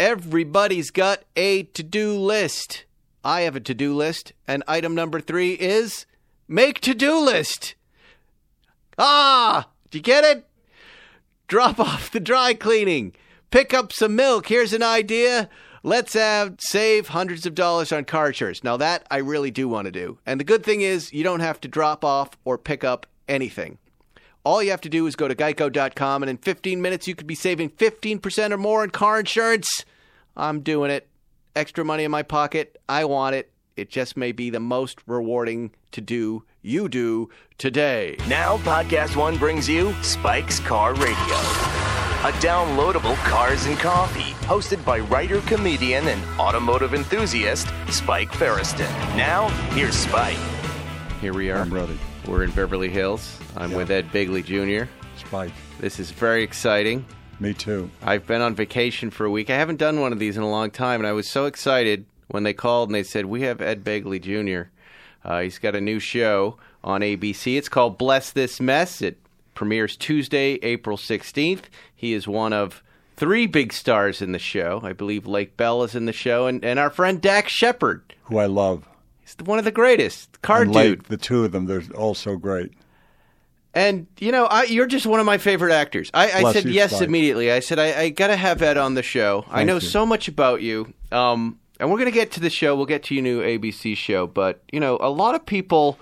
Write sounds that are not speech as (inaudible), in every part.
Everybody's got a to-do list. I have a to-do list, and item number three is make to-do list. Ah, do you get it? Drop (laughs) off the dry cleaning. Pick up some milk. Here's an idea. Let's have save hundreds of dollars on car insurance. Now that I really do want to do. And the good thing is you don't have to drop off or pick up anything. All you have to do is go to geico.com and in 15 minutes you could be saving 15% or more on car insurance. I'm doing it. Extra money in my pocket. I want it. It just may be the most rewarding to do you do today. Now, Podcast One brings you Spike's Car Radio, a downloadable cars and coffee hosted by writer, comedian, and automotive enthusiast Spike Feresten. Now, here's Spike. Here we are. I'm ready. We're in Beverly Hills. I'm Yeah. with Ed Begley Jr. Spike. This is very exciting. Me too. I've been on vacation for a week. I haven't done one of these in a long time, and I was so excited when they called and they said, We have Ed Begley Jr. Uh, he's got a new show on ABC. It's called Bless This Mess. It premieres Tuesday, April 16th. He is one of three big stars in the show. I believe Lake Bell is in the show, and, and our friend Dax Shepard. Who I love. He's one of the greatest. Car and dude. The two of them, they're all so great. And you know, I, you're just one of my favorite actors. I, I said yes immediately. I said I, I got to have Ed on the show. I know you. so much about you, um, and we're going to get to the show. We'll get to your new ABC show, but you know, a lot of people,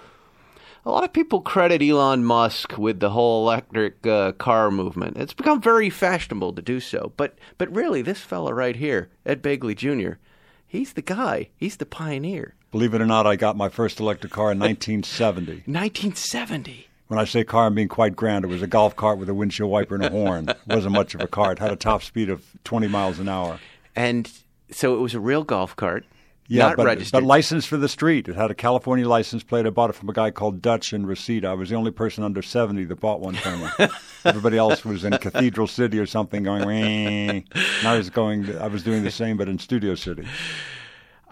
a lot of people credit Elon Musk with the whole electric uh, car movement. It's become very fashionable to do so, but but really, this fella right here, Ed Begley Jr., he's the guy. He's the pioneer. Believe it or not, I got my first electric car in 1970. 1970. When I say car, I'm being quite grand. It was a golf cart with a windshield wiper and a horn. It wasn't much of a car. It had a top speed of 20 miles an hour. And so it was a real golf cart. Yeah, not but, registered. but licensed for the street. It had a California license plate. I bought it from a guy called Dutch in Reseda. I was the only person under 70 that bought one from him. (laughs) Everybody else was in Cathedral City or something going, and I was going, I was doing the same, but in Studio City.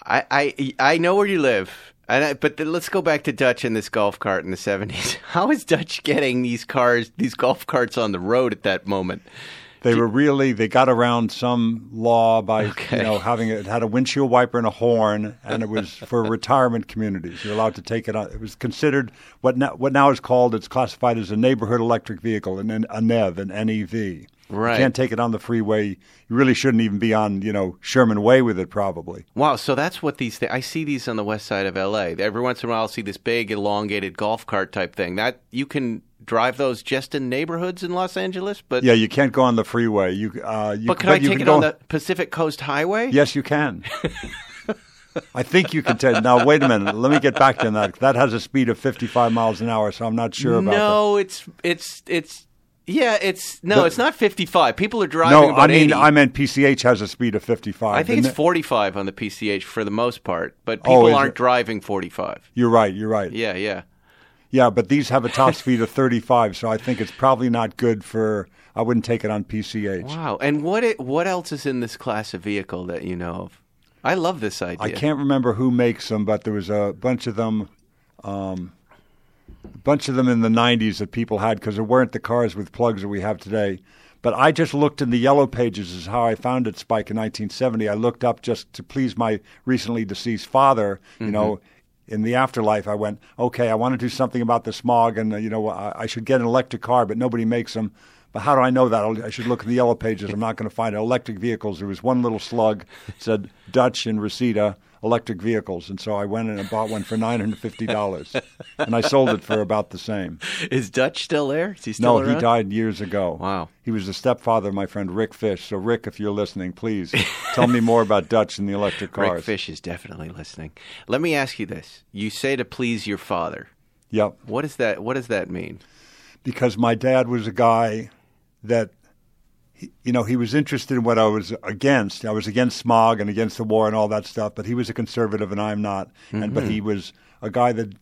I, I I know where you live, and I, but let's go back to Dutch and this golf cart in the seventies. (laughs) How is Dutch getting these cars, these golf carts on the road at that moment? They were really they got around some law by Okay. you know having it had a windshield wiper and a horn, and it was for retirement communities. You're allowed to take it on. It was considered what now, what now is called it's classified as a neighborhood electric vehicle, and a NEV, an NEV. Right. You can't take it on the freeway. You really shouldn't even be on you know Sherman Way with it. Probably. Wow, so that's what these. Th- I see these on the west side of L.A. Every once in a while, I'll see this big, elongated golf cart type thing. That you can drive those just in neighborhoods in Los Angeles, but Yeah, you can't go on the freeway. You, uh, you but can I take it on the Pacific Coast Highway? Yes, you can. (laughs) I think you can take. Now, wait a minute. Let me get back to that. That has a speed of 55 miles an hour, so I'm not sure about that. No, it's it's it's yeah, it's no, The- it's not fifty-five. People are driving No, about I mean 80. I meant PCH has a speed of 55. I think it's ne- 45 on the PCH for the most part, but Oh, people is aren't it? driving 45. You're right. You're right. Yeah, yeah. Yeah, but these have a top speed of 35, so I think it's probably not good for. I wouldn't take it on PCH. Wow. And what it, what else is in this class of vehicle that you know of? I love this idea. I can't remember who makes them, but there was a bunch of them, um, a bunch of them in the '90s that people had because there weren't the cars with plugs that we have today. But I just looked in the yellow pages is how I found it. Spike in 1970. I looked up just to please my recently deceased father. You know. In the afterlife, I went, okay, I want to do something about the smog, and uh, you know, I, I should get an electric car, but nobody makes them. But how do I know that? I'll, I should look in the yellow pages. I'm not going to find it. Electric vehicles. There was one little slug said Dutch in Reseda electric vehicles, and so I went in and bought one for nine hundred fifty dollars, and I sold it for about the same. (laughs) Is Dutch still there? Is he still No, around? he died years ago. Wow. He was the stepfather of my friend Rick Fish. So Rick, if you're listening, please tell me more about Dutch and the electric (laughs) cars. Rick Fish is definitely listening. Let me ask you this. You say to please your father. Yep. What is that what does that mean? because my dad was a guy that you know, he was interested in what I was against. I was against smog and against the war and all that stuff, but he was a conservative and I'm not. And but he was a guy that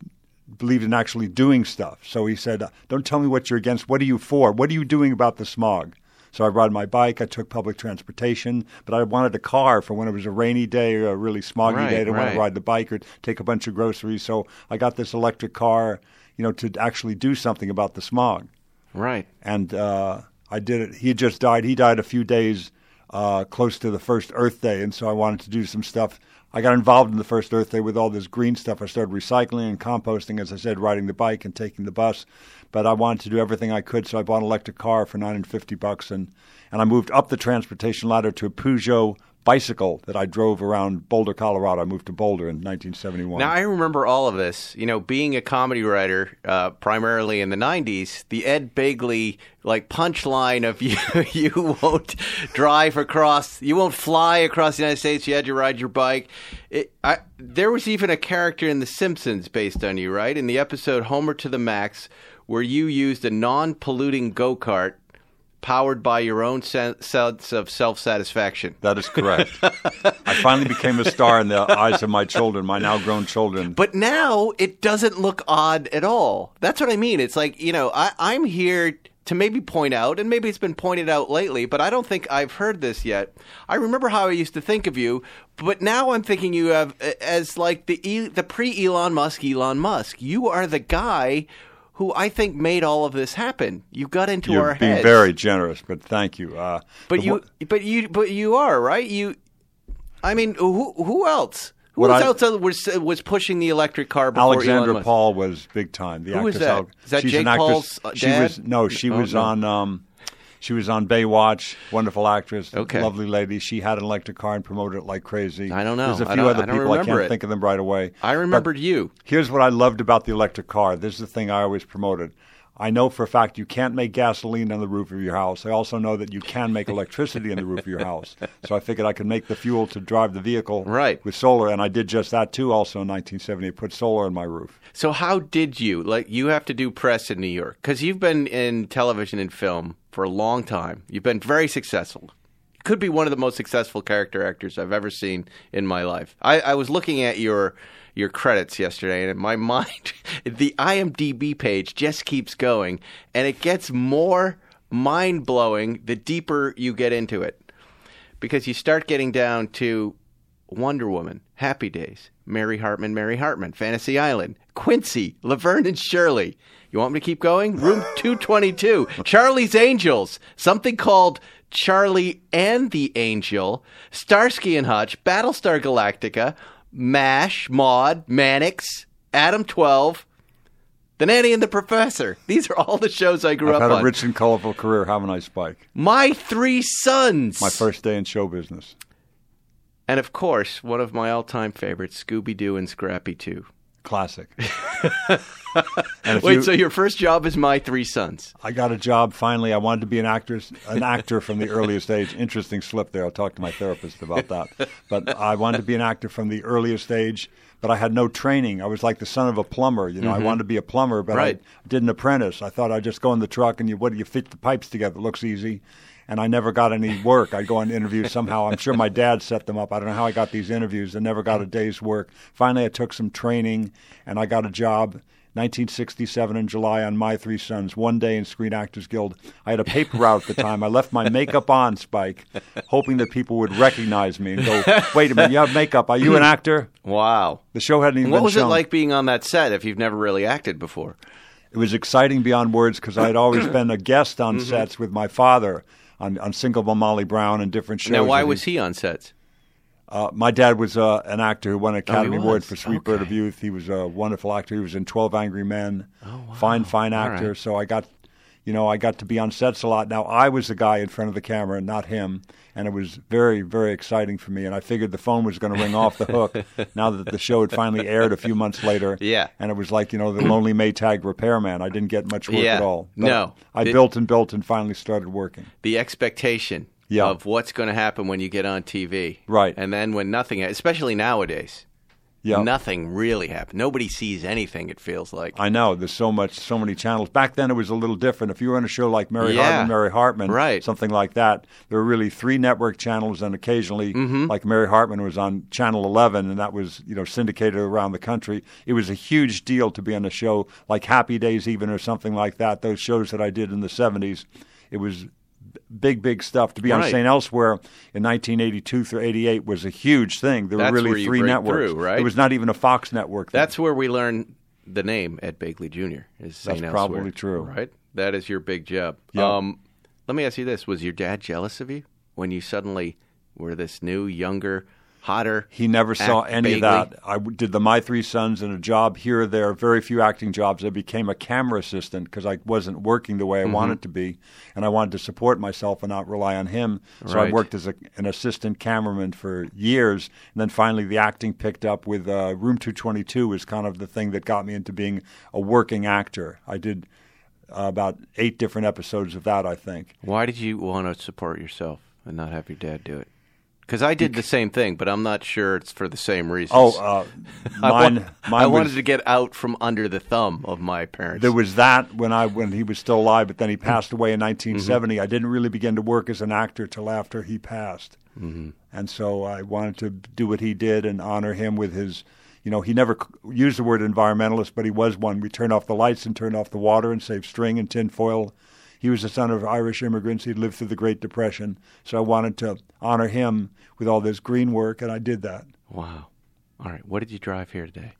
believed in actually doing stuff. So he said, "Don't tell me what you're against. What are you for? What are you doing about the smog?" So I rode my bike. I took public transportation, but I wanted a car for when it was a rainy day or a really smoggy Right, day. I didn't want to ride the bike or take a bunch of groceries. So I got this electric car, you know, to actually do something about the smog Right. and uh, I did it. He had just died. He died a few days uh, close to the first Earth Day, and so I wanted to do some stuff. I got involved in the first Earth Day with all this green stuff. I started recycling and composting, as I said, riding the bike and taking the bus. But I wanted to do everything I could, so I bought an electric car for nine hundred fifty bucks, and and I moved up the transportation ladder to a Peugeot bicycle that I drove around Boulder, Colorado. I moved to Boulder in 1971. Now I remember all of this. You know, being a comedy writer, uh, primarily in the '90s, the Ed Begley like punchline of (laughs) you you won't drive across, you won't fly across the United States. You had to ride your bike. It, I, there was even a character in The Simpsons based on you, right? In the episode Homer to the Max, where you used a non-polluting go kart powered by your own sense of self-satisfaction. That is correct. I finally became a star in the eyes of my children, my now grown children. But now it doesn't look odd at all. That's what I mean. It's like, you know, I, I'm here to maybe point out, and maybe it's been pointed out lately, but I don't think I've heard this yet. I remember how I used to think of you, but now I'm thinking you have as like the the pre Elon Musk Elon Musk. You are the guy who I think made all of this happen. You got into our hands. You're our being heads. very generous, but thank you. Uh, but you, one- but you, but you are right. You, I mean, who who else? Who else I- was was pushing the electric car before Alexandra? Paul was big time. The Who is actress that? Al- Is that Jake. Paul's, uh, she dad? was no, she Oh, was no. on. Um, she was on Baywatch. Wonderful actress. Okay. lovely lady. She had an electric car and promoted it like crazy. I don't know. There's a few other I people. I can't it. think of them right away. I But remembered you. Here's what I loved about the electric car. This is the thing I always promoted. I know for a fact you can't make gasoline on the roof of your house. I also know that you can make electricity on the roof of your house. So I figured I could make the fuel to drive the vehicle Right. with solar, and I did just that too. Also in 1970, put solar on my roof. So how did you like? You have to do press in New York because you've been in television and film for a long time. You've been very successful. Could be one of the most successful character actors I've ever seen in my life. I, I was looking at your your credits yesterday, and in my (laughs) mind, the IMDb page just keeps going, and it gets more mind blowing the deeper you get into it. because you start getting down to Wonder Woman, Happy Days, Mary Hartman, Mary Hartman, Fantasy Island, Quincy, Laverne and Shirley. You want me to keep going? Room (laughs) 222, Charlie's Angels, something called Charlie and the Angel, Starsky and Hutch, Battlestar Galactica, MASH, Maude, Mannix, Adam 12, The Nanny and the Professor. These are all the shows I grew I've up had on. a rich and colorful career, haven't I, Spike? My Three Sons. My first day in show business. And of course, one of my all-time favorites, Scooby Doo and Scrappy Doo. Classic. (laughs) and Wait, you- so your first job is My Three Sons? I got a job finally. I wanted to be an actress, an actor from the earliest age. Interesting slip there. I'll talk to my therapist about that. But I wanted to be an actor from the earliest age, but I had no training. I was like the son of a plumber. You know, I wanted to be a plumber, but Mm-hmm. Right. I did an apprentice. I thought I'd just go in the truck and you what do you fit the pipes together? It looks easy. And I never got any work. I'd go on interviews somehow. I'm sure my dad set them up. I don't know how I got these interviews. I never got a day's work. Finally, I took some training and I got a job. 1967 in July on My Three Sons, one day in Screen Actors Guild. I had a paper route at the time. I left my makeup on, Spike, hoping that people would recognize me and go, wait a minute, you have makeup. Are you an actor? Wow. The show hadn't even What was it like being on that set if you've never really acted before? It was exciting beyond words because I had always been a guest on Mm-hmm. sets with my father on, on Single Mom Molly Brown and different shows. now, why was he on sets? Uh, my dad was uh, an actor who won an Academy Award for Sweet Bird of Youth. He was a wonderful actor. He was in Twelve Angry Men. Oh, wow. Fine, fine actor. right. So I got, you know, I got to be on sets a lot. Now I was the guy in front of the camera, not him, and it was very, very exciting for me. And I figured the phone was going to ring off the hook (laughs) now that the show had finally aired a few months later. Yeah. and it was like you know the Lonely Maytag repairman. I didn't get much work Yeah. at all. But No. I It- built and built and finally started working. The expectation Yeah. of what's going to happen when you get on TV. Right. And then when nothing, especially nowadays. Yeah. nothing really happened. Nobody sees anything. It feels like. I know there's so much, so many channels. Back then, it was a little different. If you were on a show like Mary Yeah. Hartman, Mary Hartman, Right. something like that, there were really three network channels, and occasionally, Mm-hmm. like Mary Hartman was on Channel 11, and that was you know syndicated around the country. It was a huge deal to be on a show like Happy Days, even or something like that. Those shows that I did in the 70s, it was big, big stuff. To be on Right. St. Elsewhere in 1982 through 88 was a huge thing. There That's were really three networks. through, right? There was not even a Fox network. then. That's where we learn the name Ed Begley Jr. Is St. That's Elsewhere, probably true. right? That is your big job. Yeah. Um, let me ask you this: Was your dad jealous of you when you suddenly were this new, younger, hotter? He never saw any of that. I did the My Three Sons and a job here or there, very few acting jobs. I became a camera assistant because I wasn't working the way Mm-hmm. I wanted to be, and I wanted to support myself and not rely on him. So I worked as a, an assistant cameraman for years, and then finally the acting picked up with uh, Room 222 was kind of the thing that got me into being a working actor. I did uh, about eight different episodes of that, I think. Why did you want to support yourself and not have your dad do it? Because I did the same thing, but I'm not sure it's for the same reasons. Oh, uh, (laughs) I, mine, wa- mine I was, wanted to get out from under the thumb of my parents. There was that when I when he was still alive, but then he passed away in Mm-hmm. 1970. I didn't really begin to work as an actor till after he passed, mm-hmm. and so I wanted to do what he did and honor him with his. You know, he never used the word environmentalist, but he was one. We turned off the lights and turned off the water and saved string and tin foil. He was the son of Irish immigrants. He'd lived through the Great Depression, so I wanted to honor him with all this green work, and I did that. wow. All right. What did you drive here today?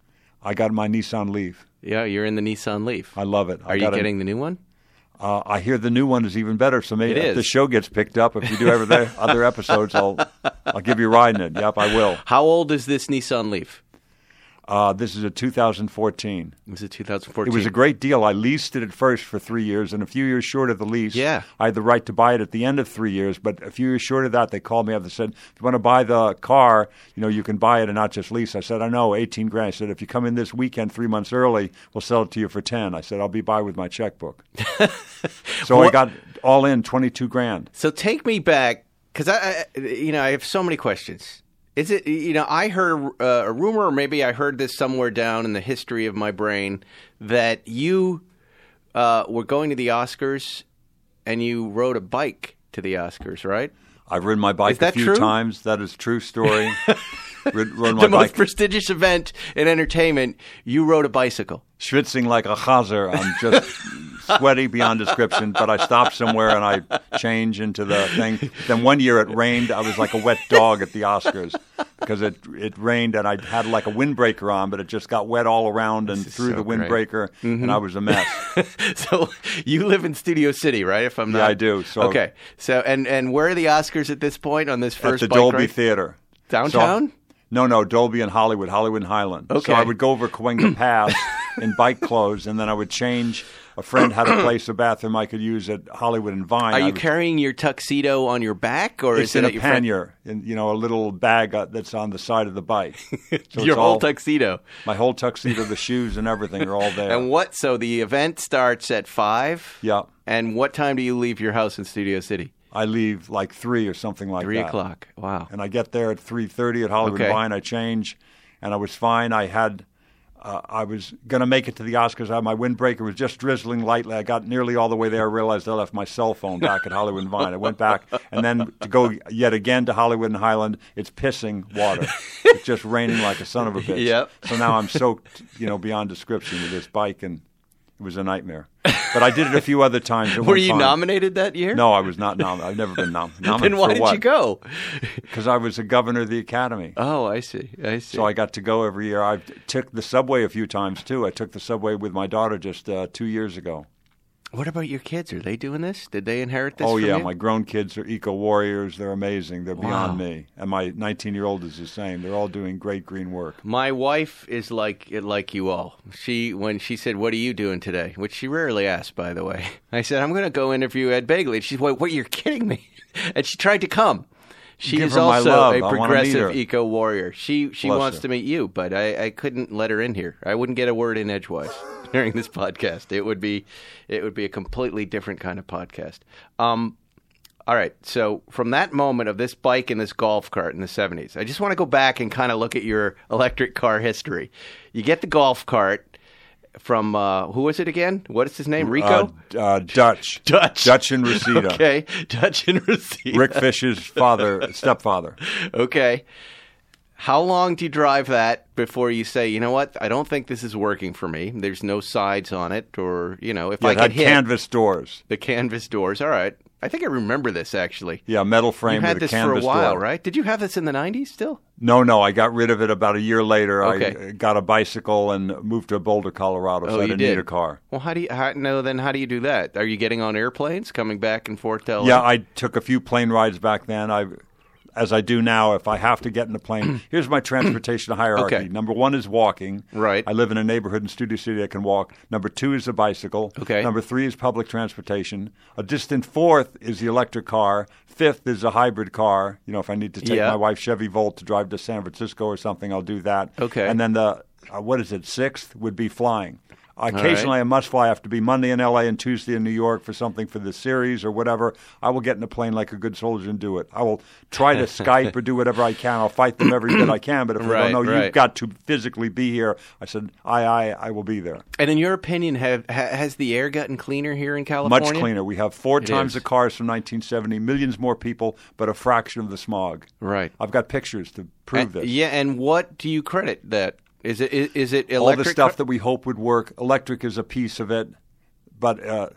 I got my Nissan Leaf. Yeah, you're in the Nissan Leaf. I love it. I Are you got a- getting the new one? Uh, I hear the new one is even better. So maybe if the show gets picked up, if you do ever the (laughs) other episodes, I'll I'll give you a ride in it. Yep, I will. How old is this Nissan Leaf? Uh, this is a 2014. Was it 2014? It was a great deal. I leased it at first for three years, and a few years short of the lease, Yeah. I had the right to buy it at the end of three years. But a few years short of that, they called me up and said, "If you want to buy the car, you know, you can buy it and not just lease." I said, "I know, 18 grand." I said, "If you come in this weekend, three months early, we'll sell it to you for 10." I said, "I'll be by with my checkbook." (laughs) so I got all in 22 grand. So take me back, because I, I, you know, I have so many questions. Is it, you know, I heard uh, a rumor, or maybe I heard this somewhere down in the history of my brain, that you uh, were going to the Oscars and you rode a bike to the Oscars, right? I've ridden my bike a few true? times. That is true story. (laughs) Rid, rode my the most bike, prestigious event in entertainment, you rode a bicycle. schwitzing like a chazer. I'm just (laughs) sweaty beyond description. But I stopped somewhere and I changed into the thing. Then one year it rained. I was like a wet dog at the Oscars because it it rained and I had like a windbreaker on, but it just got wet all around and through so the windbreaker, and mm-hmm. I was a mess. (laughs) so you live in Studio City, right? If I'm not, Yeah, I do. So- okay. So and and where are the Oscars at this point on this at first the bike Dolby ride? Theater. Downtown? So- no, no, Dolby in Hollywood, Hollywood and Highland. Okay. So I would go over Cahuenga (clears throat) Pass in bike clothes, and then I would change. A friend had a (clears throat) place, a bathroom I could use at Hollywood and Vine. Are you would- carrying your tuxedo on your back, or It's is it a at your friend- pannier, in, you know, a little bag uh, that's on the side of the bike. (laughs) So your whole all- tuxedo? My whole tuxedo, the shoes, and everything are all (laughs) there. And what? So the event starts at five. yeah, And what time do you leave your house in Studio City? I leave like three or something like Three that. o'clock. Wow. and I get there at three thirty at Hollywood Okay. Vine. I change, and I was fine. I had, uh, I was going to make it to the Oscars. I, my windbreaker was just drizzling lightly. I got nearly all the way there. I realized I left my cell phone back at Hollywood Vine. I went back, and then to go yet again to Hollywood and Highland, it's pissing water. it's just raining like a son of a bitch. (laughs) Yep. So now I'm soaked, you know, beyond description with this bike, and it was a nightmare. But I did it a few other times. (laughs) Were you nominated that year? No, I was not nominated. I've never been nom- (laughs) nominated. Then why did what? you go? Because I was a governor of the academy. Oh, I see. I see. So I got to go every year. I took the subway a few times too. I took the subway with my daughter just uh, two years ago. What about your kids? Are they doing this? Did they inherit this? oh yeah, you? my grown kids are eco warriors. They're amazing. They're beyond Wow. me. And my 19 year old is the same. They're all doing great green work. My wife is like like you all. She when she said, "What are you doing today?" which she rarely asks, by the way. (laughs) I said, "I'm going to go interview Ed Begley." She's, "What? What? You're kidding me?" (laughs) And she tried to come. She Give is also a I wanna meet progressive eco warrior. She she Bless wants her. to meet you, but I, I couldn't let her in here. I wouldn't get a word in edgewise during this podcast. It would be it would be a completely different kind of podcast. Um, All right. So from that moment of this bike and this golf cart in the 70s, I just want to go back and kind of look at your electric car history. You get the golf cart from uh, who was it again? What is his name? Rico. Uh, uh, Dutch. (laughs) Dutch. Dutch and Reseda. (laughs) Okay, Dutch and Reseda. Rick Fish's father, (laughs) stepfather. Okay. How long do you drive that before you say, you know what, I don't think this is working for me? There's no sides on it, or you know, if Yeah, I could hit canvas doors. the canvas doors. All right, I think I remember this actually. Yeah, metal frame. You had this for a while, door. right? Did you have this in the '90s still? No, no, I got rid of it about a year later. I Okay. uh, got a bicycle and moved to Boulder, Colorado. so Oh, I didn't did. need a car. Well, how do you how, no? Then how do you do that? Are you getting on airplanes, coming back and forth to LA? Yeah, I took a few plane rides back then. I, as I do now, if I have to get in a plane, (clears throat) here's my transportation hierarchy. Okay. Number one is walking. Right. I live in a neighborhood in Studio City I can walk. Number two is a bicycle. Okay. Number three is public transportation. A distant fourth is the electric car. Fifth is a hybrid car. You know, if I need to take Yeah. my wife's Chevy Volt to drive to San Francisco or something, I'll do that. Okay. And then the uh, what is it? Sixth would be flying. Occasionally, I must fly. I have to be Monday in LA and Tuesday in New York for something for the series or whatever. I will get in a plane like a good soldier and do it. I will try to (laughs) Skype or do whatever I can. I'll fight them every bit I can. But if Right, I don't know right. you've got to physically be here, I said, I, I, I will be there. And in your opinion, have ha, has the air gotten cleaner here in California? Much cleaner. We have four It times is. the cars from 1970, millions more people, but a fraction of the smog. Right. I've got pictures to prove And- this. Yeah, and what do you credit that? Is it is, is it all the stuff that we hope would work. Electric is a piece of it, but uh,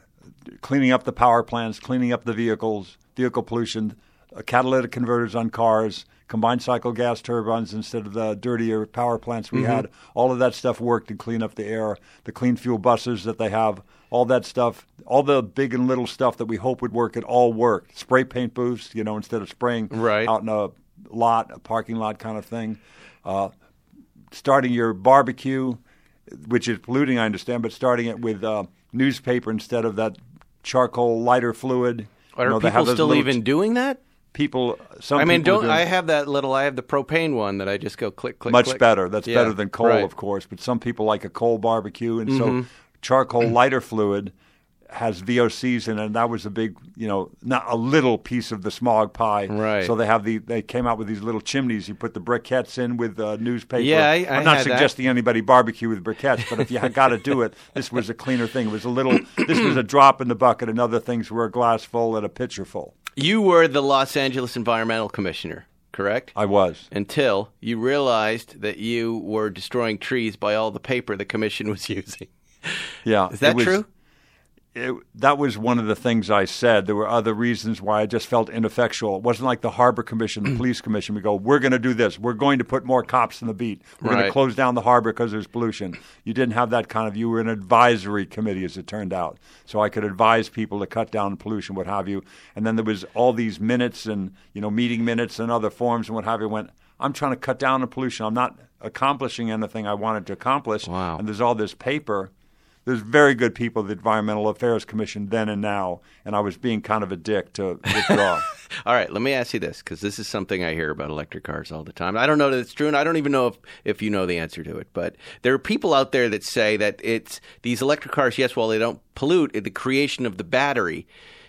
cleaning up the power plants, cleaning up the vehicles, vehicle pollution, uh, catalytic converters on cars, combined cycle gas turbines instead of the dirtier power plants we had. All of that stuff worked to clean up the air. The clean fuel buses that they have, all that stuff, all the big and little stuff that we hope would work, it all worked. Spray paint booths, you know, instead of spraying Right. out in a lot, a parking lot kind of thing. Uh, starting your barbecue, which is polluting, I understand, but starting it with uh, newspaper instead of that charcoal lighter fluid. Are You know, people still even doing that? people? Some I mean, people don't do I have that little? I have the propane one that I just go click, click, much click. better. That's Yeah, better than coal, right. of course. But some people like a coal barbecue, and Mm-hmm. so charcoal lighter fluid has VOCs in it. And that was a big, you know, not a little piece of the smog pie. Right. So they have the they came out with these little chimneys. You put the briquettes in with uh, newspaper. Yeah, I- am not had that. suggesting anybody barbecue with briquettes, but if you got to do it, this was a cleaner thing. It was a little. This was a drop in the bucket, and other things were a glass full and a pitcher full. You were the Los Angeles Environmental Commissioner, correct? I was. Until you realized that you were destroying trees by all the paper the commission was (laughs) using. Yeah. Is that was- true? It, that was one of the things I said. There were other reasons why I just felt ineffectual. It wasn't like the Harbor Commission, the (clears throat) Police Commission. We go, we're going to do this. We're going to put more cops in the beat. We're going to close down the harbor because there's pollution. You didn't have that kind of. You were an advisory committee, as it turned out. So I could advise people to cut down pollution, what have you. And then there was all these minutes and you know meeting minutes and other forms and what have you. Went, I'm trying to cut down on pollution. I'm not accomplishing anything I wanted to accomplish. Wow. And there's all this paper there's very good people at the Environmental Affairs Commission then and now, and I was being kind of a dick to withdraw. (laughs) All right, let me ask you this because this is something I hear about electric cars all the time. I don't know that it's true, and I don't even know if, if you know the answer to it. But there are people out there that say that it's these electric cars. Yes, while they don't pollute, the creation of the battery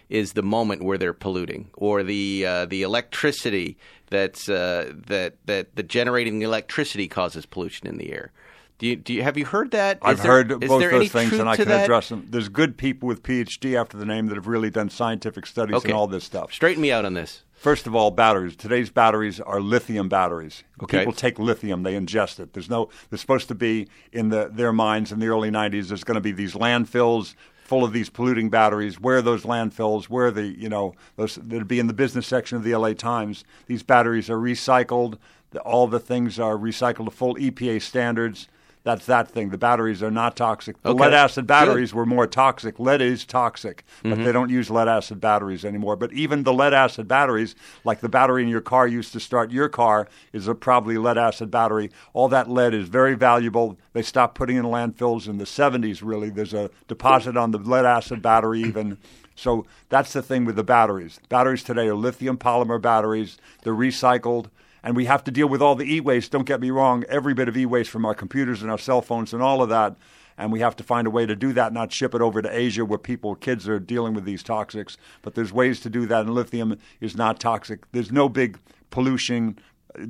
is the moment where they're polluting, or the uh, the electricity that's uh, that that the generating the electricity causes pollution in the air. Do you, do you have you heard that? Is I've there- heard both those things, and I can that? address them. There's good people with PhD after the name that have really done scientific studies Okay. and all this stuff. Straighten me out on this. First of all, batteries. Today's batteries are lithium batteries. Okay. People take lithium, they ingest it. There's no. There's supposed to be in the, their minds in the early '90s. There's going to be these landfills full of these polluting batteries. Where are those landfills? Where are the you know those that'd be in the business section of the LA Times. These batteries are recycled. The, all the things are recycled to full EPA standards. That's that thing. The batteries are not toxic. The Okay. lead acid Good. batteries were more toxic. Lead is toxic, but Mm-hmm. they don't use lead acid batteries anymore. But even the lead acid batteries, like the battery in your car used to start your car, is a probably lead acid battery. All that lead is very valuable. They stopped putting in landfills in the 70s, really. There's a deposit on the lead acid battery, even. So that's the thing with the batteries. Batteries today are lithium polymer batteries, they're recycled. And we have to deal with all the e waste. Don't get me wrong, every bit of e waste from our computers and our cell phones and all of that. and we have to find a way to do that, not ship it over to Asia where people, kids are dealing with these toxics. But there's ways to do that, and lithium is not toxic. There's no big pollution,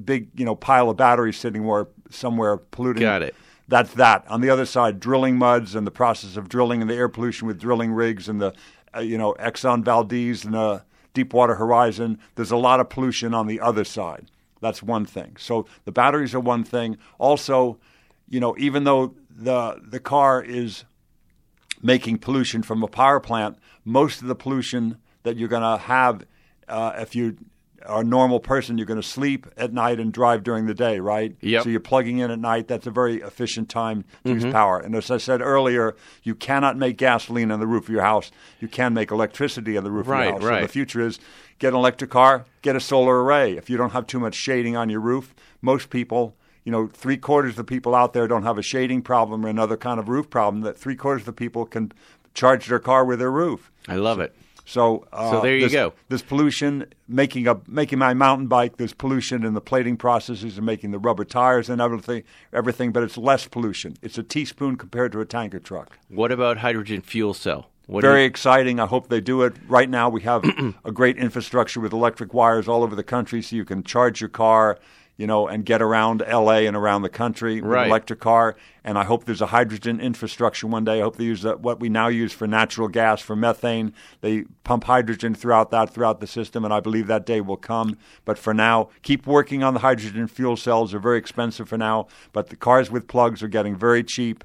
big you know pile of batteries sitting where somewhere polluting. Got it. That's that. On the other side, drilling muds and the process of drilling and the air pollution with drilling rigs and the uh, you know Exxon Valdez and the Deepwater Horizon. There's a lot of pollution on the other side. That's one thing. So the batteries are one thing. Also, you know, even though the the car is making pollution from a power plant, most of the pollution that you're going to have uh, if you are a normal person, you're going to sleep at night and drive during the day, right? Yep. So you're plugging in at night. That's a very efficient time to Mm-hmm. use power. And as I said earlier, you cannot make gasoline on the roof of your house. You can make electricity on the roof Right, of your house. right. So the future is get an electric car, get a solar array. If you don't have too much shading on your roof, most people, you know, three quarters of the people out there don't have a shading problem or another kind of roof problem. That three quarters of the people can charge their car with their roof. I love it. So, uh, So there you this- go. This pollution making a making my mountain bike. There's pollution in the plating processes and making the rubber tires and everything. Everything, but it's less pollution. It's a teaspoon compared to a tanker truck. What about hydrogen fuel cell? What Very you- exciting. I hope they do it. Right now, we have (clears throat) a great infrastructure with electric wires all over the country, so you can charge your car, you know, and get around L.A. and around the country with Right. an electric car. And I hope there's a hydrogen infrastructure one day. I hope they use that, what we now use for natural gas for methane. They pump hydrogen throughout that throughout the system, and I believe that day will come. But for now, keep working on the hydrogen fuel cells. They're very expensive for now, but the cars with plugs are getting very cheap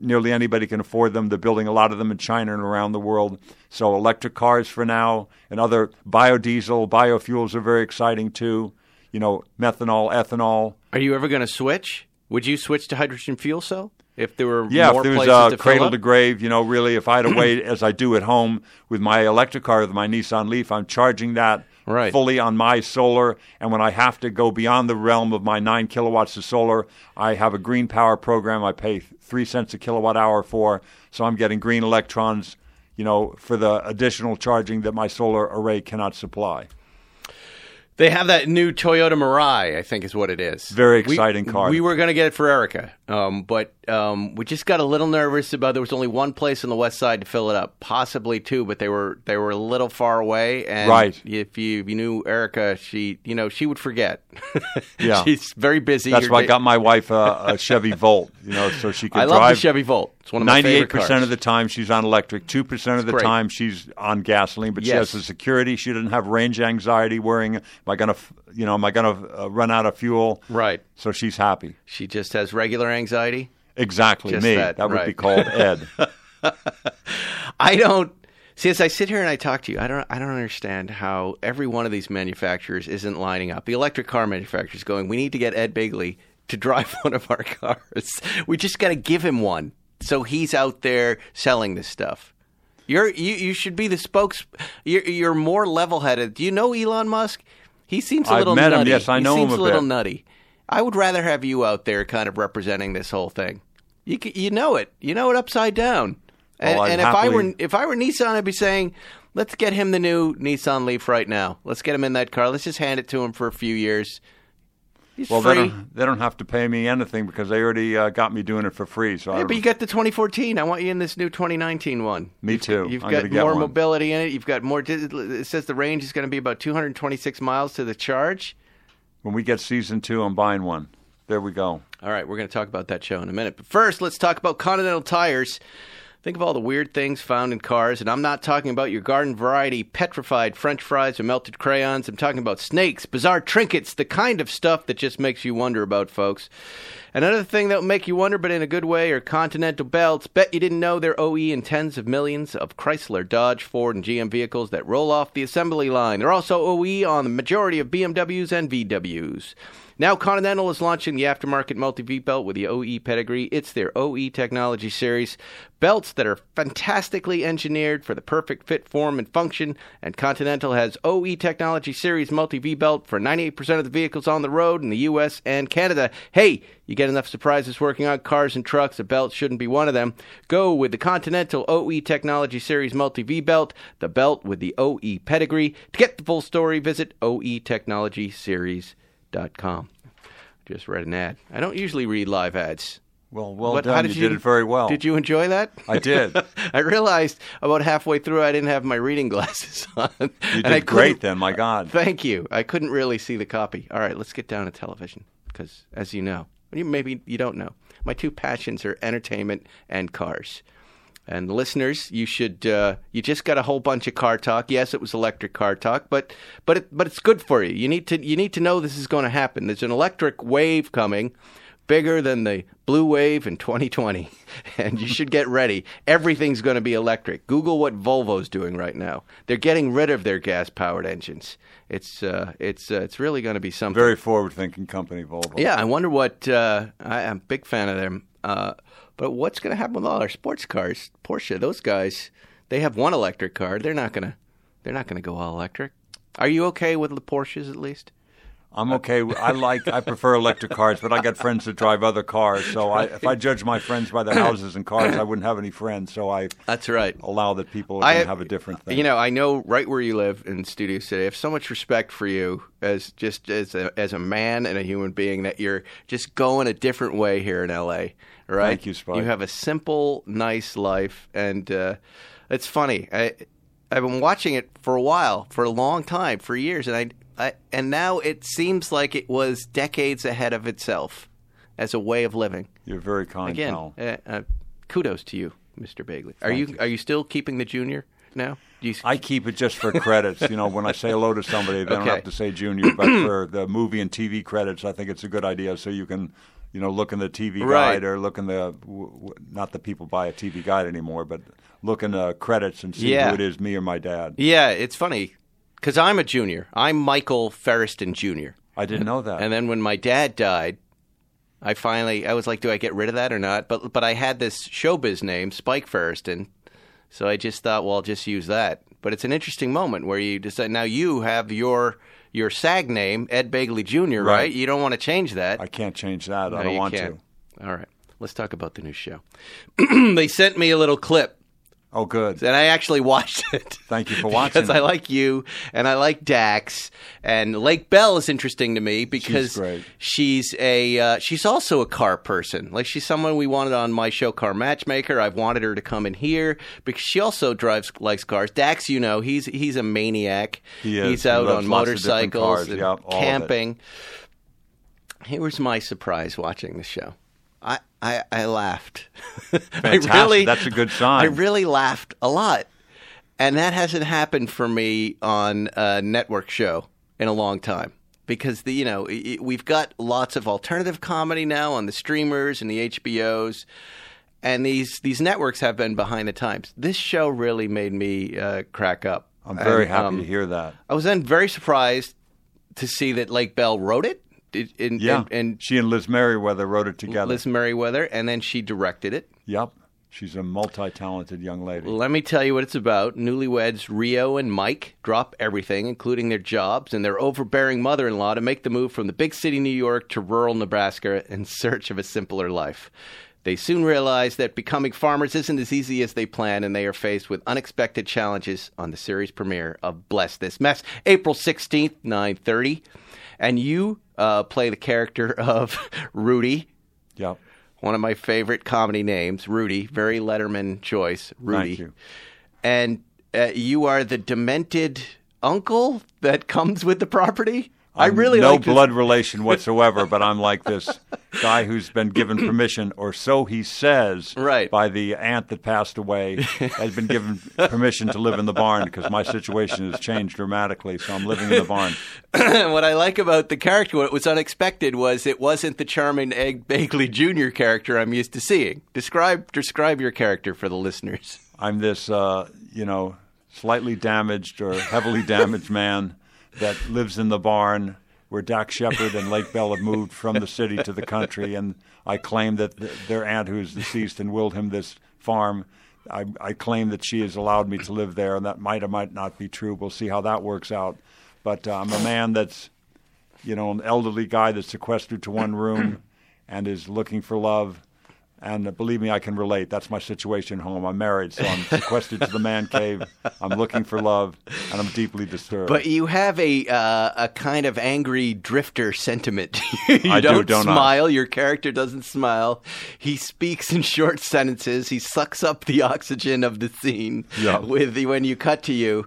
nearly anybody can afford them. They're building a lot of them in China and around the world. So electric cars for now, and other biodiesel, biofuels are very exciting too. You know, methanol, ethanol. Are you ever going to switch? Would you switch to hydrogen fuel cell if there were Yeah, more if there was to cradle to grave, you know, really, if I had a (clears throat) way, as I do at home with my electric car, with my Nissan Leaf, I'm charging that Right. fully on my solar. And when I have to go beyond the realm of my nine kilowatts of solar, I have a green power program I pay three cents a kilowatt hour for. So I'm getting green electrons, you know, for the additional charging that my solar array cannot supply. They have that new Toyota Mirai, I think is what it is. Very We- exciting car. We were going to get it for Erica, um, but um, we just got a little nervous about there was only one place on the west side to fill it up, possibly two, but they were they were a little far away. And Right. If you if you knew Erica, she you know she would forget. (laughs) Yeah. she's very busy. That's why I got my wife a, a Chevy Volt, you know, so she can I drive. love the Chevy Volt. It's one of my Ninety-eight percent of the time she's on electric. Two percent of the great. time she's on gasoline. But she has the security. She doesn't have range anxiety, worrying, "Am I going to, you know, am I going to uh, run out of fuel?" Right. So she's happy. She just has regular anxiety. Exactly Just me. that, would be called Ed. (laughs) I don't see as I sit here and I talk to you, I don't I don't understand how every one of these manufacturers isn't lining up. The electric car manufacturers going, we need to get Ed Begley to drive (laughs) one of our cars. We just got to give him one, so he's out there selling this stuff. You're you, you should be the spokes. You're, you're more level headed. Do you know Elon Musk? He seems a I've little met him, nutty. yes, I he know him seems a a little bit. nutty. I would rather have you out there, kind of representing this whole thing. You you know it. You know it upside down. And, Well, and if I were if I were Nissan, I'd be saying, let's get him the new Nissan Leaf right now. Let's get him in that car. Let's just hand it to him for a few years. He's Well, they don't, they don't have to pay me anything because they already uh, got me doing it for free. So Yeah, but you got the 2014. I want you in this new 2019 one. Me too. You've got more one. mobility in it. You've got more. It says the range is going to be about 226 miles to the charge. when we get season two, I'm buying one. There we go. All right, we're going to talk about that show in a minute. But first, let's talk about Continental Tires. Think of all the weird things found in cars, and I'm not talking about your garden variety petrified French fries or melted crayons. I'm talking about snakes, bizarre trinkets, the kind of stuff that just makes you wonder about, folks. Another thing that will make you wonder, but in a good way, are Continental belts. Bet you didn't know they're OE in tens of millions of Chrysler, Dodge, Ford, and GM vehicles that roll off the assembly line. They're also OE on the majority of BMWs and VWs. Now, Continental is launching the aftermarket multi V belt with the OE pedigree. It's their OE technology series. Belts that are fantastically engineered for the perfect fit, form, and function. And Continental has OE technology series multi V belt for 98% of the vehicles on the road in the US and Canada. Hey, you get enough surprises working on cars and trucks, a belt shouldn't be one of them. Go with the Continental OE Technology Series Multi V belt, the belt with the OE pedigree. To get the full story, visit OETechnologySeries.com. Just read an ad. I don't usually read live ads. Well, well But done. how You did did it very well. Did you enjoy that? I did. (laughs) I realized about halfway through I didn't have my reading (laughs) glasses on. You and I did great then. My God. Thank you. I couldn't really see the copy. All right, let's get down to television because, as you know, maybe you don't know, my two passions are entertainment and cars. And listeners, you should uh, you just got a whole bunch of car talk. Yes, it was electric car talk, but but it, but it's good for you. You need to you need to know this is going to happen. There's an electric wave coming, bigger than the blue wave in 2020, (laughs) and you should get ready. Everything's going to be electric. Google what Volvo's doing right now. They're getting rid of their gas powered engines. It's uh, it's uh, it's really going to be something. Very forward-thinking company, Volvo. Yeah, I wonder what. Uh, I, I'm a big fan of them. Uh, but what's going to happen with all our sports cars? Porsche, those guys, they have one electric car. They're not going to. They're not going to go all electric. Are you okay with the Porsches at least? I'm okay. I like. I prefer electric cars, but I got friends that drive other cars. So I, if I judge my friends by their houses and cars, I wouldn't have any friends. So I That's right. allow that people I can have a different thing. You know, I know right where you live in Studio City. I have so much respect for you as just as a, as a man and a human being that you're just going a different way here in LA. Right? Thank you, Spike. You have a simple, nice life, and uh, it's funny. I I've been watching it for a while, for a long time, for years, and I, I and now it seems like it was decades ahead of itself as a way of living. You're very kind, Again, uh, uh, kudos to you, Mr. Begley. Are you, you. are you still keeping the junior now? You, I keep it just for credits. You know, when I say hello to somebody, they don't have to say junior. But for the movie and TV credits, I think it's a good idea. So you can, you know, look in the TV Right. guide or look in the w- w- not that people buy a TV guide anymore, but look in the credits and see Yeah. who it is, me or my dad. Yeah, it's funny because I'm a junior. I'm Michael Feresten Jr. I didn't know that. And then when my dad died, I finally I was like, do I get rid of that or not? But but I had this showbiz name, Spike Feresten, so I just thought, well, I'll just use that. But it's an interesting moment where you decide now you have your your SAG name, Ed Begley Jr. Right? Right. You don't want to change that. I can't change that. No, I don't want can't. to. All right, let's talk about the new show. (clears throat) they sent me a little clip Oh, good. and I actually watched (laughs) it. Thank you for watching because I like you and I like Dax and Lake Bell is interesting to me because great. she's a uh, she's also a car person. Like she's someone we wanted on my show, Car Matchmaker. I've wanted her to come in here because she also drives likes cars. Dax, you know, he's he's a maniac. He is. He's out loves on lots of different motorcycles cars. and Yep, all of it. camping. Here was my surprise watching the show. I, I, I laughed. (laughs) I really, That's a good sign. I really laughed a lot. And that hasn't happened for me on a network show in a long time. Because the you know i- i- we've got lots of alternative comedy now on the streamers and the HBOs, and these these networks have been behind the times. This show really made me uh, crack up. I'm very And, happy um, to hear that. I was then very surprised to see that Lake Bell wrote it. And, Yeah. and, and she and Liz Meriwether wrote it together. Liz Meriwether, and then she directed it. Yep. She's a multi-talented young lady. Let me tell you what it's about. Newlyweds Rio and Mike drop everything, including their jobs and their overbearing mother in law, to make the move from the big city New York to rural Nebraska in search of a simpler life. They soon realize that becoming farmers isn't as easy as they planned, and they are faced with unexpected challenges on the series premiere of Bless This Mess, April 16th, 9.30. And you uh, play the character of (laughs) Rudy, Yep. one of my favorite comedy names, Rudy, very Letterman choice, Rudy. Thank you. And uh, you are the demented uncle that comes with the property. I really no this- blood relation whatsoever, but I'm like this guy who's been given (clears throat) permission, or so he says, Right. by the aunt that passed away, has been given permission to live in the barn because my situation has changed dramatically. So I'm living in the barn. (clears throat) what I like about the character, what was unexpected, was it wasn't the charming Ed Begley Jr. character I'm used to seeing. Describe describe your character for the listeners. I'm this, uh, you know, slightly damaged or heavily damaged man that lives in the barn where Dax Shepard and Lake Bell have moved from the city to the country, and I claim that th- their aunt, who is deceased and willed him this farm, I, I claim that she has allowed me to live there, and that might or might not be true. We'll see how that works out. But uh, I'm a man that's, you know, an elderly guy that's sequestered to one room and is looking for love And uh, believe me, I can relate. That's my situation at home. I'm married, so I'm sequestered to the man cave. I'm looking for love, and I'm deeply disturbed. But you have a uh, a kind of angry drifter sentiment. (laughs) you I do, don't, don't I? smile. Your character doesn't smile. He speaks in short sentences. He sucks up the oxygen of the scene. Yeah. With the, when you cut to you,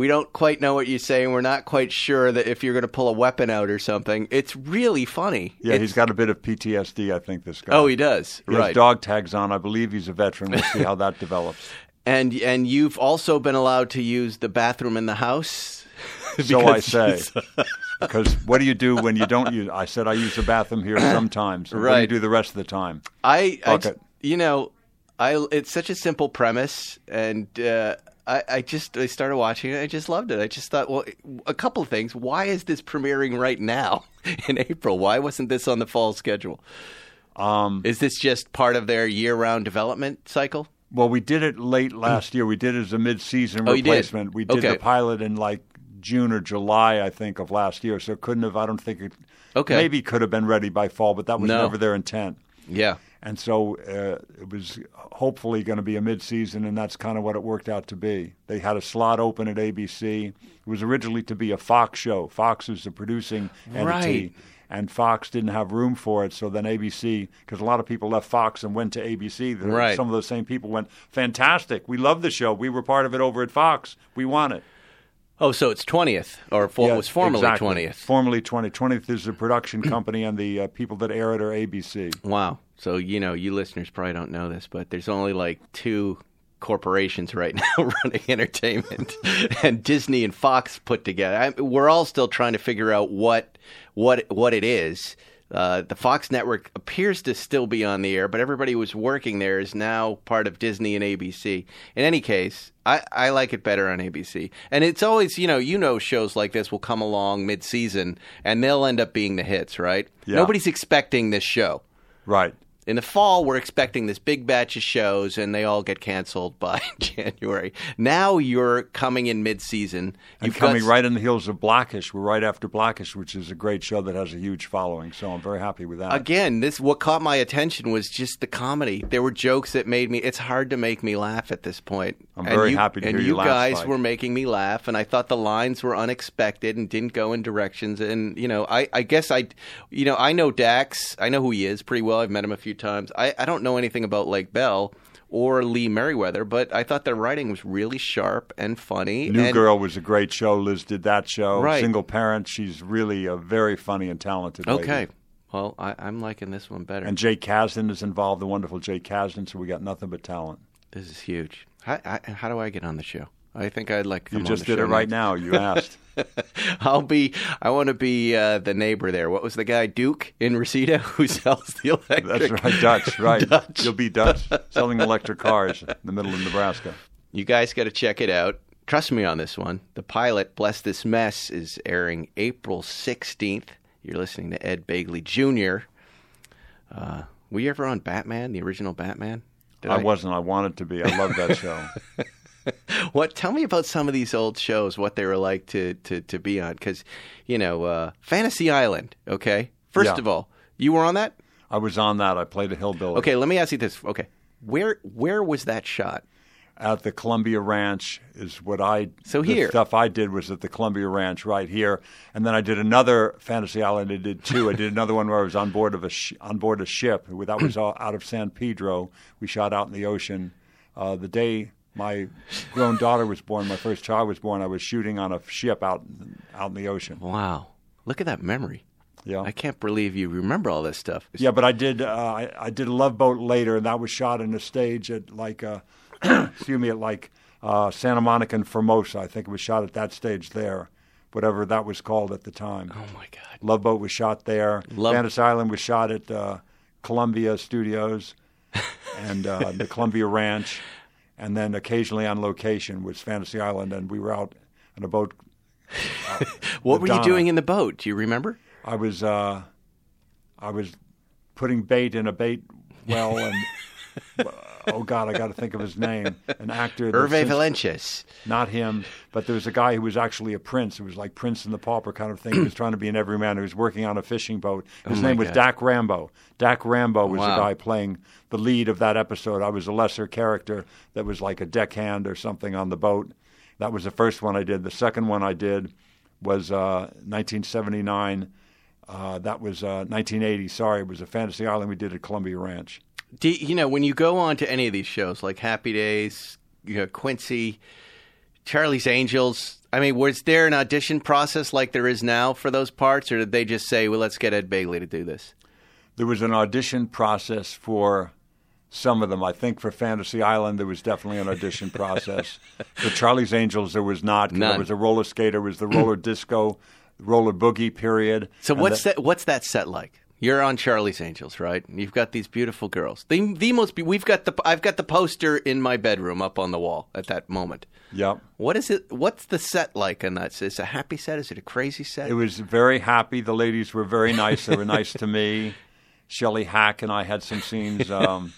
we don't quite know what you say, and We're not quite sure that if you're going to pull a weapon out or something. It's really funny. yeah, It's- he's got a bit of PTSD, I think, this guy. Oh, he does. He has right. dog tags on. I believe he's a veteran. We'll see how that develops. (laughs) And and you've also been allowed to use the bathroom in the house. (laughs) So I say. (laughs) Because what do you do when you don't use? I said I use the bathroom here (coughs) sometimes. What do you Right. do the rest of the time? I, I you know, I it's such a simple premise, and uh, I, I just I started watching it. I just loved it. I just thought, well, a couple of things. Why is this premiering right now (laughs) in April? Why wasn't this on the fall schedule? Um, is this just part of their year-round development cycle? Well, we did it late last year. We did it as a mid-season Oh, you did? replacement. We did Okay. the pilot in like June or July, I think, of last year. So it couldn't have. I don't think it. Okay. Maybe could have been ready by fall, but that was No. never their intent. Yeah. And so uh, it was hopefully going to be a mid-season, and that's kind of what it worked out to be. They had a slot open at ABC. It was originally to be a Fox show. Fox is the producing entity, Right. and Fox didn't have room for it. So then ABC, because a lot of people left Fox and went to ABC. Right. Some of those same people went, "Fantastic! We love the show. We were part of it over at Fox. We want it." Oh, so it's twentieth, or for, Yeah, was formerly exactly. twentieth. Formerly 20. 20th is the production company, and the uh, people that air it are ABC. Wow. So, you know, you listeners probably don't know this, but there's only like two corporations right (laughs) now running entertainment (laughs) and Disney and Fox put together. I, we're all still trying to figure out what what what it is. Uh, the Fox network appears to still be on the air, but everybody who was working there is now part of Disney and ABC. In any case, I, I like it better on ABC. And it's always, you know, you know, shows like this will come along mid season and they'll end up being the hits, right? Yeah. Nobody's expecting this show. Right. In the fall, we're expecting this big batch of shows, and they all get canceled by (laughs) January. Now you're coming in mid-season. You've coming got, right in the heels of Blackish. We're right after Blackish, which is a great show that has a huge following. So I'm very happy with that. again. This what caught my attention was just the comedy. There were jokes that made me. It's hard to make me laugh at this point. I'm And very you- happy to and hear you you guys were making me laugh, and I thought the lines were unexpected and didn't go in directions. And you know, I, I guess I, you know, I know Dax. I know who he is pretty well. I've met him a few times. I, I don't know anything about Lake Bell or Lee Meriwether, but I thought their writing was really sharp and funny. New and, Girl was a great show. Liz did that show. Right. Single Parent. She's really a very funny and talented lady. Okay. Well, I, I'm liking this one better. And Jake Kasdan is involved, the wonderful Jake Kasdan. So we got nothing but talent. this is huge. How, I, how do I get on the show? I think I'd like You just did it right now. You asked. (laughs) I'll be. I want to be uh, the neighbor there. What was the guy Duke in Reseda (laughs) who sells the electric? That's right, Dutch. (laughs) Right. Dutch. You'll be Dutch selling electric cars in the middle of Nebraska. You guys got to check it out. Trust me on this one. The pilot, Bless This Mess, is airing April 16th. You're listening to Ed Begley Jr. Uh, were you ever on Batman, the original Batman? Did I wasn't. I wanted to be. I love that show. (laughs) What? Tell me about some of these old shows. What they were like to to, to be on? Because you know, uh, Fantasy Island. Okay. First Yeah. of all, you were on that. I was on that. I played a hillbilly. Okay. Let me ask you this. Okay. Where where was that shot? at the Columbia Ranch is what I. So the here. stuff I did was at the Columbia Ranch right here, and then I did another Fantasy Island. I did two. I did another one where I was on board of a sh- on board a ship. That was all out of San Pedro. We shot out in the ocean. Uh, the day my grown daughter was born, my first child was born, I was shooting on a ship out out in the ocean. Wow. Look at that memory. Yeah. I can't believe you remember all this stuff. Yeah, but I did. Uh, I, I did a Love Boat later, and that was shot in a stage at like, uh, (clears throat) excuse me, at like uh, Santa Monica and Formosa. I think it was shot at that stage there, whatever that was called at the time. Oh my God. Love Boat was shot there. Love- Fantasy Island was shot at uh, Columbia Studios (laughs) and uh, the Columbia Ranch, and then occasionally on location was Fantasy Island, and we were out on a boat. (laughs) What were you doing in the boat? Do you remember? I was uh, I was putting bait in a bait well and (laughs) oh God, I got to think of his name. An actor. Hervé Villechaize. Not him, but there was a guy who was actually a prince. It was like Prince and the Pauper kind of thing. He was trying to be an everyman. He was working on a fishing boat. His Oh name was God. Dack Rambo. Dack Rambo was Wow. the guy playing the lead of that episode. I was a lesser character that was like a deckhand or something on the boat. That was the first one I did. The second one I did was uh, 1979. Uh, that was uh, 1980. Sorry, it was a Fantasy Island we did at Columbia Ranch. Do you you know when you go on to any of these shows like Happy Days, you know, Quincy, Charlie's Angels? I mean, was there an audition process like there is now for those parts, or did they just say, "Well, let's get Ed Begley to do this"? There was an audition process for some of them. I think for Fantasy Island, there was definitely an audition (laughs) process. For Charlie's Angels, there was not. None. There was a roller skater, it was the roller disco, roller boogie period. So what's the- that? What's that set like? You're on Charlie's Angels, right? You've got these beautiful girls. The the most. be- We've got the. I've got the poster in my bedroom up on the wall at that moment. Yep. What is it? What's the set like on that? Is it a happy set? Is it a crazy set? It was very happy. The ladies were very nice. They were nice to me. (laughs) Shelley Hack and I had some scenes. Um,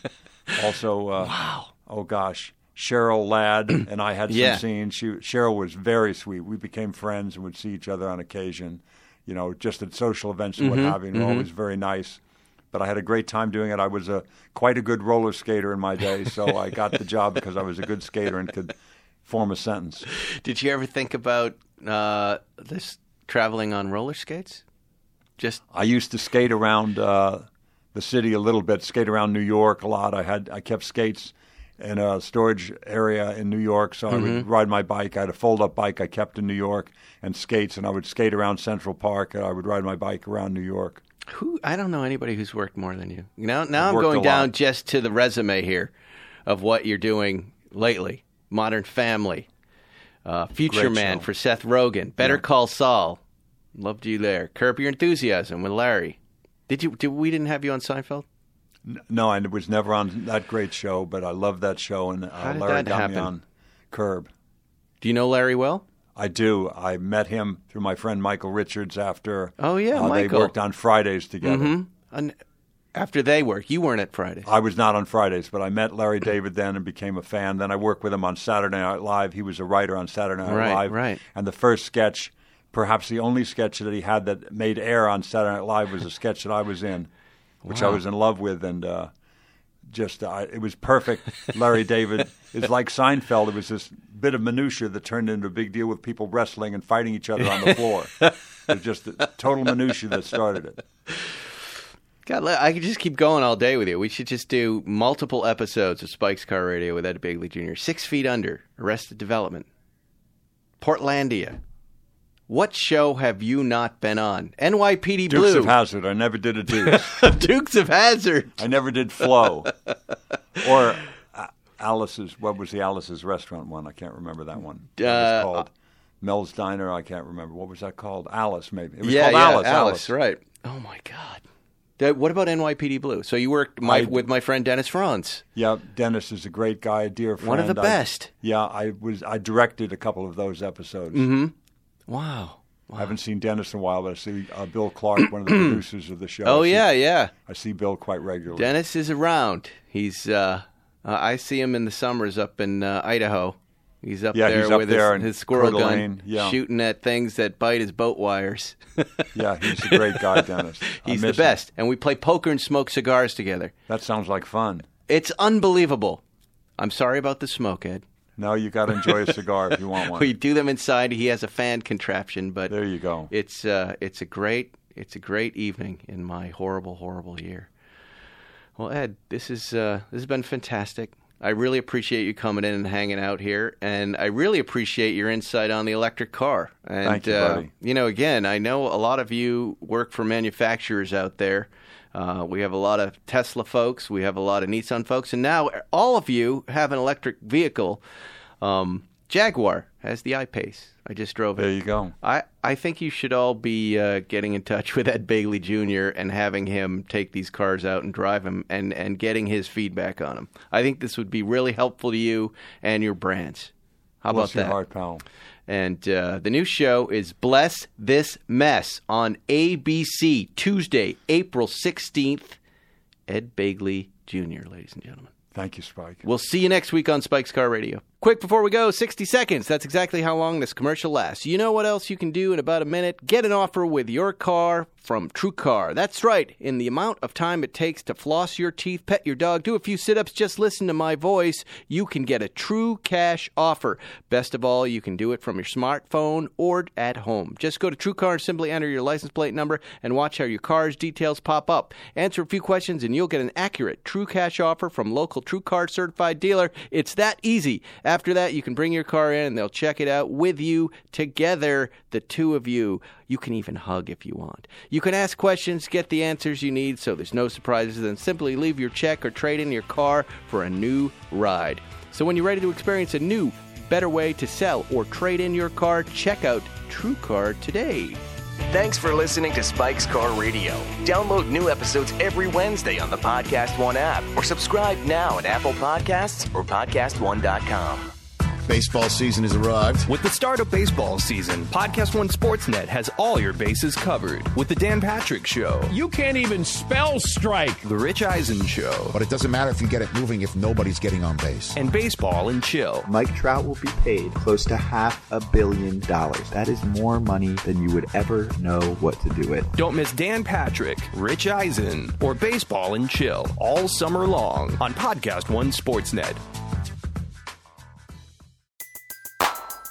also, uh, (laughs) wow. Oh gosh, Cheryl Ladd and I had some Yeah. scenes. She, Cheryl was very sweet. We became friends and would see each other on occasion. You know, just at social events and what have you. And Always very nice. But I had a great time doing it. I was a quite a good roller skater in my day, (laughs) so I got the job because I was a good skater and could form a sentence. Did you ever think about uh, this traveling on roller skates? Just I used to skate around uh, the city a little bit, skate around New York a lot. I had I kept skates in a storage area in New York, so I would ride my bike. I had a fold-up bike I kept in New York and skates, and I would skate around Central Park. And I would ride my bike around New York. who? I don't know anybody who's worked more than you. Now, now I've I'm going down just to the resume here of what you're doing lately. Modern Family, uh, Future Great Man show. for Seth Rogen, Better Call Saul. Loved you there. Curb Your Enthusiasm with Larry. Did you? Did we didn't have you on Seinfeld? No, I was never on that great show, but I loved that show, and uh, How did Larry that happen? on Curb. Do you know Larry well? I do. I met him through my friend Michael Richards after. Oh, yeah, uh, Michael. They worked on Fridays together. And after they worked, you weren't at Fridays. I was not on Fridays, but I met Larry David then and became a fan. Then I worked with him on Saturday Night Live. He was a writer on Saturday Night Right, Live. right. And the first sketch, perhaps the only sketch that he had that made air on Saturday Night Live was a sketch that I was in, which I was in love with. And uh, just, uh, it was perfect. Larry (laughs) David is like Seinfeld. It was this bit of minutia that turned into a big deal with people wrestling and fighting each other on the floor. (laughs) it was just the total minutia that started it. God, I could just keep going all day with you. We should just do multiple episodes of Spike's Car Radio with Ed Begley Jr. Six Feet Under, Arrested Development, Portlandia. What show have you not been on? NYPD Dukes Blue, of Hazzard. I never did a (laughs) Dukes. Dukes of Hazzard. I never did Flo (laughs) or uh, Alice's. What was the Alice's restaurant one? I can't remember that one. It was Uh, called Mel's Diner. I can't remember. What was that called? Alice, maybe. It was yeah, called yeah, Alice. Alice, right? Oh my God. That- what about NYPD Blue? So you worked my, I- with my friend Dennis Franz. Yeah, Dennis is a great guy, a dear friend. One of the I- best. yeah, I was. I directed a couple of those episodes. Mm-hmm. Wow. I haven't seen Dennis in a while, but I see uh, Bill Clark, one of the (clears throat) producers of the show. Oh see- yeah, yeah. I see Bill quite regularly. Dennis is around. He's uh, uh, I see him in the summers up in uh, Idaho. He's up Yeah, there he's up with there his, his squirrel gun, yeah. shooting at things that bite his boat wires. (laughs) Yeah, he's a great guy, Dennis. (laughs) He's the miss him. best, and we play poker and smoke cigars together. That sounds like fun. It's unbelievable. I'm sorry about the smoke, Ed. No, you got to enjoy a cigar if you want (laughs) one. We do them inside. He has a fan contraption, but There you go. It's uh, it's a great it's a great evening in my horrible horrible year. Well, Ed, this is uh, this has been fantastic. I really appreciate you coming in and hanging out here, and I really appreciate your insight on the electric car. And Thank you, uh, buddy. you know, again, I know a lot of you work for manufacturers out there. Uh, we have a lot of Tesla folks, we have a lot of Nissan folks, and now all of you have an electric vehicle. Um, Jaguar has the I-Pace. I just drove it. There you go. I, I think you should all be uh, getting in touch (laughs) with Ed Begley Jr. and having him take these cars out and drive them and, and getting his feedback on them. I think this would be really helpful to you and your brands. How Bless about your that? heart, pal. And uh, the new show is Bless This Mess on ABC Tuesday, April 16th. Ed Begley Jr., ladies and gentlemen. Thank you, Spike. We'll see you next week on Spike's Car Radio. Quick before we go, 60 seconds. That's exactly how long this commercial lasts. You know what else you can do in about a minute? Get an offer with your car from TrueCar. That's right. In the amount of time it takes to floss your teeth, pet your dog, do a few sit ups, just listen to my voice, you can get a true cash offer. Best of all, you can do it from your smartphone or at home. Just go to TrueCar and simply enter your license plate number and watch how your car's details pop up. Answer a few questions and you'll get an accurate true cash offer from local TrueCar certified dealer. It's that easy. After that, you can bring your car in and they'll check it out with you together, the two of you. You can even hug if you want. You can ask questions, get the answers you need so there's no surprises, then simply leave your check or trade in your car for a new ride. So when you're ready to experience a new, better way to sell or trade in your car, check out TrueCar today. Thanks for listening to Spike's Car Radio. Download new episodes every Wednesday on the Podcast One app or subscribe now at Apple Podcasts or PodcastOne.com. Baseball season has arrived. With the start of baseball season, Podcast One Sportsnet has all your bases covered. With the Dan Patrick Show, You can't even spell strike. the Rich Eisen Show, But it doesn't matter if you get it moving if nobody's getting on base. and Baseball and Chill. Mike Trout will be paid close to half a billion dollars. That is more money than you would ever know what to do with. Don't miss Dan Patrick, Rich Eisen, or Baseball and Chill all summer long on Podcast One Sportsnet.